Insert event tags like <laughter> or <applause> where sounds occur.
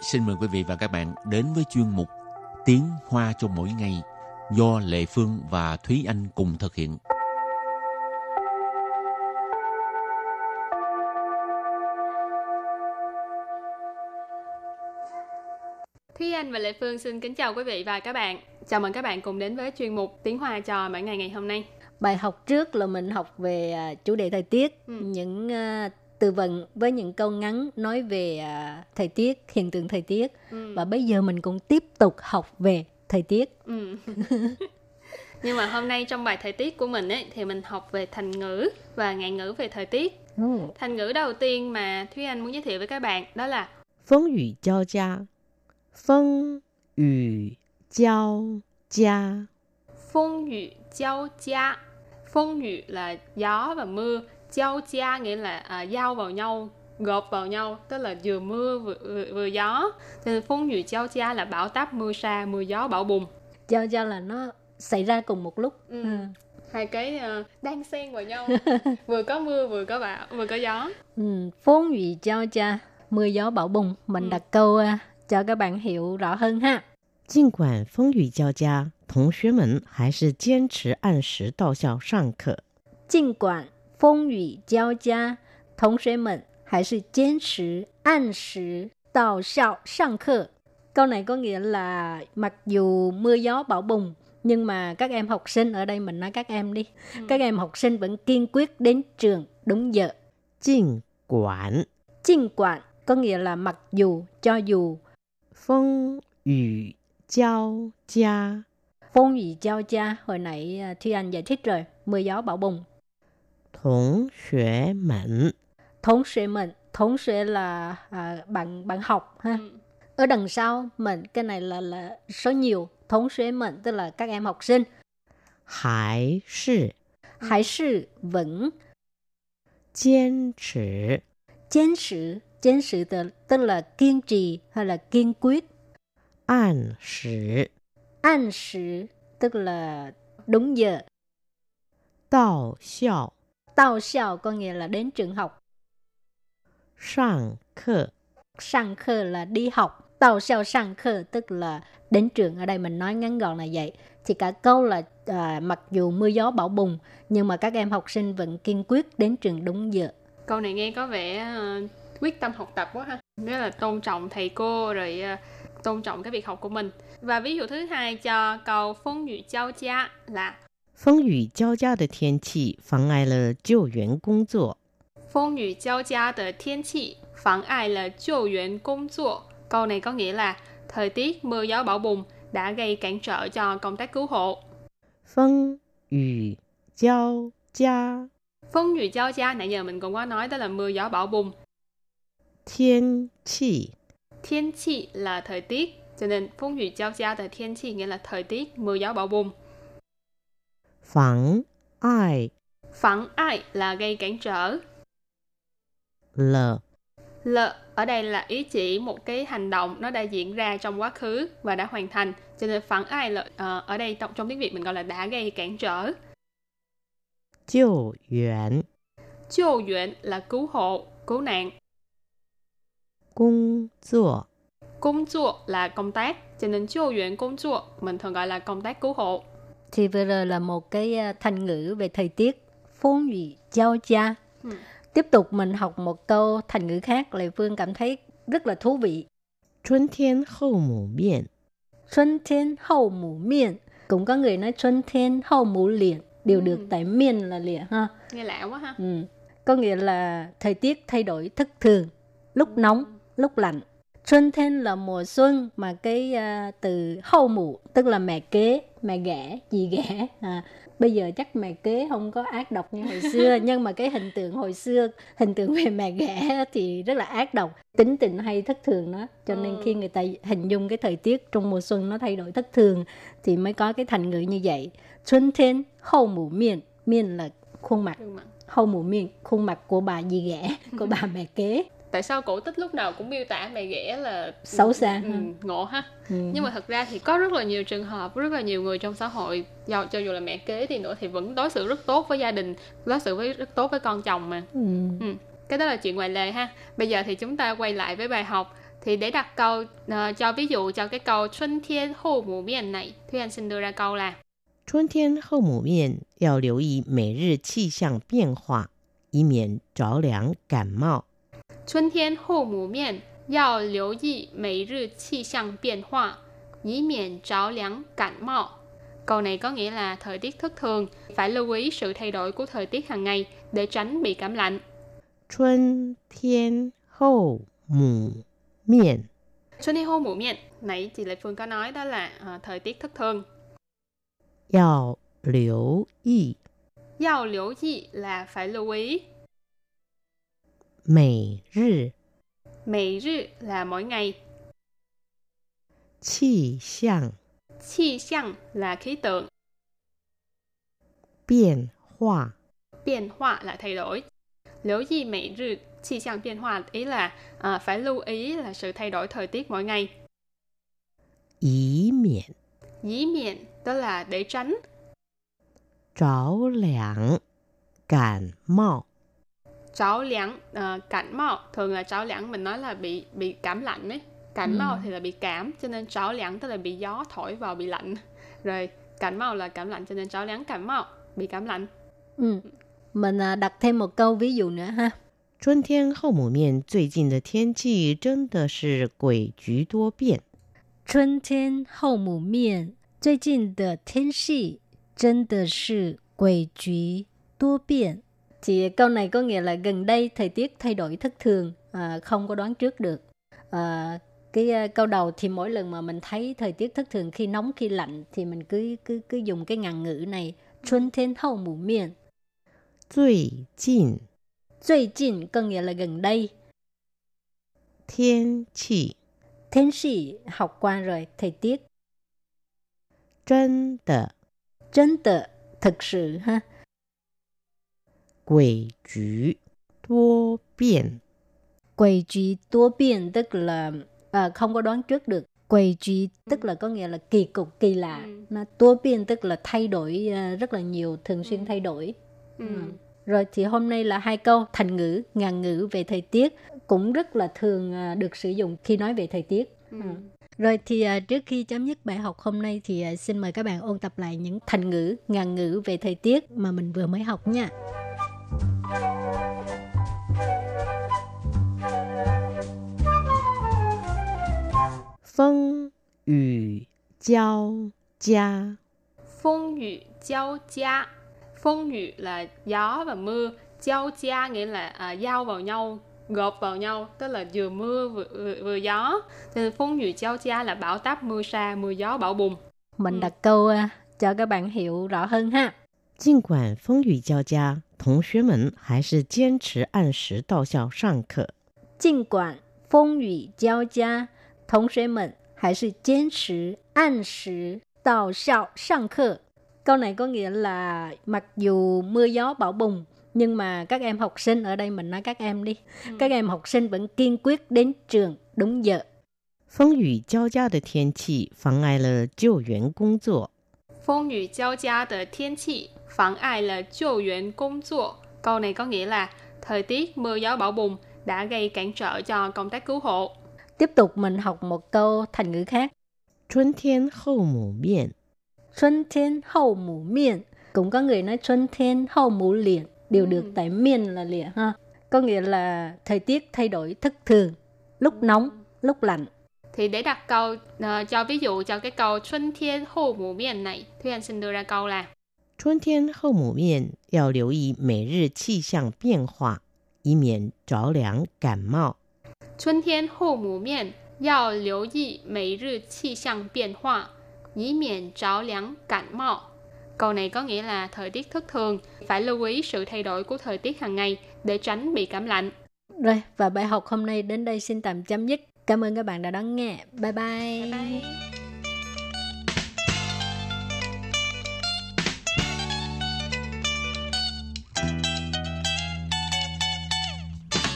xin mời quý vị và các bạn đến với chuyên mục Tiếng Hoa cho mỗi ngày do Lệ Phương và Thúy Anh cùng thực hiện. Thúy Anh và Lệ Phương xin kính chào quý vị và các bạn. Chào mừng các bạn cùng đến với chuyên mục Tiếng Hoa cho mỗi ngày ngày hôm nay. Bài học trước là mình học về à, chủ đề thời tiết, Ừ. những à, từ vựng với những câu ngắn nói về à, thời tiết, hiện tượng thời tiết. Ừ. Và bây giờ mình cũng tiếp tục học về thời tiết. Ừ. <laughs> Nhưng mà hôm nay trong bài thời tiết của mình ấy thì mình học về thành ngữ và ngạn ngữ về thời tiết. Thành ngữ đầu tiên mà Thúy Anh muốn giới thiệu với các bạn đó là 风雨交加，风雨交加， phong yu giao gia. Phong yu là gió và mưa, giao gia nghĩa là à, giao vào nhau, gộp vào nhau, tức là vừa mưa vừa, vừa, vừa gió. Cho nên phong yu giao gia là bão táp mưa sa, mưa gió, bão bùng. Cho cho là nó xảy ra cùng một lúc. Ừ. Ừ. hai cái ờ, đang xen vào nhau <laughs> vừa có mưa vừa có bão vừa có gió Ừ. Phong ủy giao cha, mưa gió bão bùng. Mình Ừ. đặt câu à, cho các bạn hiểu rõ hơn ha. 尽管风雨交加，同学们还是坚持按时到校上课。尽管 风雨交加，同学们还是坚持按时到校上课. Câu này có nghĩa là mặc dù mưa gió bão bùng nhưng mà các em học sinh ở đây mình nói các em đi. Các em học sinh vẫn kiên quyết đến trường đúng giờ. 尽管 Chinh quản có nghĩa là mặc dù, cho dù. 风雨交加， Phong ủy giao cha, hồi nãy à, Thi Anh giải thích rồi, mưa gió bão bùng. Thống xuế mẫn. Thống xuế mẫn. Thống xuế là à, bạn bạn học ha. Ừ. Ở đằng sau mẫn cái này là là số nhiều. Thống xuế mẫn tức là các em học sinh. Hải sư. Ừ. Hải sư vẫn. Kiên trì. Kiên trì. Kiên trì tức là kiên trì hay là kiên quyết. An sử. An sử tức là đúng giờ. Đạo xiao tao xiao có nghĩa là đến trường học. 上课。sang khơ là đi học. Tao xiao sang khơ tức là đến trường. Ở đây mình nói ngắn gọn là vậy. Thì cả câu là à, mặc dù mưa gió bão bùng nhưng mà các em học sinh vẫn kiên quyết đến trường đúng giờ. Câu này nghe có vẻ ờ, quyết tâm học tập quá ha. Nghĩa là tôn trọng thầy cô rồi ờ, tôn trọng cái việc học của mình. Và ví dụ thứ hai cho câu phong yu giao gia là 风雨交加的天气妨碍了救援工作。风雨交加的天气妨碍了救援工作 câu này có nghĩa là thời tiết mưa gió bão bùng đã gây cản trở cho công tác cứu hộ 风雨交加， phong yu giao gia nãy giờ mình cũng có nói đó là mưa gió bão bùng 天气 thiên chi là thời tiết cho nên phong yu giao gia de thiên chi nghĩa là thời tiết mưa gió bão bùng Phẳng ai Phẳng ai là gây cản trở. L L ở đây là ý chỉ một cái hành động nó đã diễn ra trong quá khứ và đã hoàn thành. Cho nên phẳng ai là uh, ở đây trong, trong tiếng Việt mình gọi là đã gây cản trở. Chiêu yuan Chiêu yuan là cứu hộ, cứu nạn. Công zuo Công zuo là công tác, cho nên chiêu yuan công zuo mình thường gọi là công tác cứu hộ thì vừa rồi là một cái à, thành ngữ về thời tiết phong vị giao gia. Ừ. tiếp tục mình học một câu thành ngữ khác lệ phương cảm thấy rất là thú vị. Xuân thiên hậu mũ miệng Xuân thiên hậu mũ miệng Cũng có người nói xuân thiên hậu mũ liền Đều ừ. được tại miền là liền ha? Nghe lạ quá ha. Ừ. Có nghĩa là thời tiết thay đổi thất thường Lúc ừ. nóng, lúc lạnh xuân thiên là mùa xuân mà cái à, từ hậu mũ tức là mẹ kế mẹ ghẻ dì ghẻ à, bây giờ chắc mẹ kế không có ác độc như hồi xưa <laughs> nhưng mà cái hình tượng hồi xưa hình tượng về mẹ ghẻ thì rất là ác độc. Tính tình hay thất thường đó. Cho nên Ừ. khi người ta hình dung cái thời tiết trong mùa xuân nó thay đổi thất thường thì mới có cái thành ngữ như vậy. Xuân thiên hậu mũ miền. Miền là khuôn mặt. Hậu mũ miệng khuôn mặt của bà dì ghẻ của bà mẹ kế tại sao cổ tích lúc nào cũng miêu tả mẹ ghẻ là Xấu xa ừ, ha. ngộ ha ừ. nhưng mà thật ra thì có rất là nhiều trường hợp rất là nhiều người trong xã hội do cho dù là mẹ kế thì nữa thì vẫn đối xử rất tốt với gia đình đối xử với rất tốt với con chồng mà Ừ. Ừ, cái đó là chuyện ngoài lề ha. Bây giờ thì chúng ta quay lại với bài học. Thì để đặt câu uh, cho ví dụ cho cái câu Xuân Thiên Hậu Mù Miền này, Thúy Anh xin đưa ra câu là 春天后母面要留意每日气象变化，以免着凉感冒。 春天后母面要留意每日气象变化，以免着凉感冒。Câu này có nghĩa là thời tiết thất thường, phải lưu ý sự thay đổi của thời tiết hàng ngày để tránh bị cảm lạnh. 春天后母面 Xuân thiên hô mũ miệng, nãy chị Lệ Phương có nói đó là à, thời tiết thất thường. 要留意 Giao liễu gì là phải lưu ý. 每日 每日là mỗi ngày. 气象 Chi xiang là khí tượng. 变化。 Biến hóa là thay đổi. Liễu gì mỗi日 chi xiang biến hóa ý là à, phải lưu ý là sự thay đổi thời tiết mỗi ngày. 以免 Dĩ miệng đó là để tránh. 着凉感冒。 Cháu liáng, uh, cảm mạo. Thường là cháu liáng mình nói là bị bị cảm lạnh ấy. Cảm Ừ. mạo thì là bị cảm, cho nên cháu liáng tức là bị gió thổi vào bị lạnh. <laughs> Rồi cảm mạo là cảm lạnh, cho nên cháu liáng cảm mạo, bị cảm lạnh. Ừ. Mình à, đặt thêm một câu ví dụ nữa ha. 春天后母面最近的天气真的是诡谲多变。春天后母面，最近的天气真的是诡谲多变。 thì câu này có nghĩa là gần đây thời tiết thay đổi thất thường, à, không có đoán trước được. À, cái uh, câu đầu thì mỗi lần mà mình thấy thời tiết thất thường khi nóng khi lạnh thì mình cứ cứ cứ dùng cái ngàn ngữ này xuân thiên hậu mũ miệng. Duy jìn Duy jìn có nghĩa là gần đây. Thiên chỉ. Thiên chỉ học qua rồi thời tiết. Chân tờ Chân tờ thực sự ha. 诡谲多变。 Quầy trí tố biên tức là à, không có đoán trước được. Quầy trí tức là có nghĩa là kỳ cục, kỳ lạ. Ừ. Nó tố biên tức là thay đổi à, rất là nhiều, thường xuyên thay đổi. Ừ. Rồi thì hôm nay là hai câu thành ngữ, ngàn ngữ về thời tiết cũng rất là thường à, được sử dụng khi nói về thời tiết. Ừ. Rồi thì à, trước khi chấm dứt bài học hôm nay thì à, xin mời các bạn ôn tập lại những thành ngữ, ngàn ngữ về thời tiết mà mình vừa mới học nha. 风雨交加， Phong雨giao gia. Phong雨là gió và mưa. Giao gia nghĩa là à, giao vào nhau, gộp vào nhau. Tức là vừa mưa vừa, vừa, vừa gió. Cho nên phong雨giao gia là bão táp, mưa sa, mưa gió, bão bùng. Mình Ừ. đặt câu à, cho các bạn hiểu rõ hơn ha. 尽管风雨交加，同学们还是坚持按时到校上课。尽管风雨交加， 同学们还是坚持按时到校上课. Câu này có nghĩa là mặc dù mưa gió bão bùng nhưng mà các em học sinh ở đây mình nói các em đi, các em học sinh vẫn kiên quyết đến trường đúng giờ. 风雨交加的天气妨碍了救援工作。 Phong雨giao gia的thiên气 phản ai là 救援工作. Câu này có nghĩa là thời tiết mưa gió bão bùng đã gây cản trở cho công tác cứu hộ. Tiếp tục mình học một câu thành ngữ khác. 春天后母面， Xuân thiên hậu mũ miệng cũng có người nói xuân thiên hậu mũ liền đều được tại miền là liền ha có nghĩa là thời tiết thay đổi thất thường lúc nóng lúc lạnh Thì để đặt câu ờ, cho ví dụ cho cái câu Xuân thiên hậu mũ miền này, Thúy Anh xin đưa ra câu là 春天后母面要留意每日气象变化，以免着凉感冒。 春天后母面要留意每日气象变化，以免着凉感冒. Câu này có nghĩa là thời tiết thất thường, phải lưu ý sự thay đổi của thời tiết hàng ngày để tránh bị cảm lạnh. rồi và bài học hôm nay đến đây xin tạm chấm dứt cảm ơn các bạn đã đón nghe bye bye, Bye.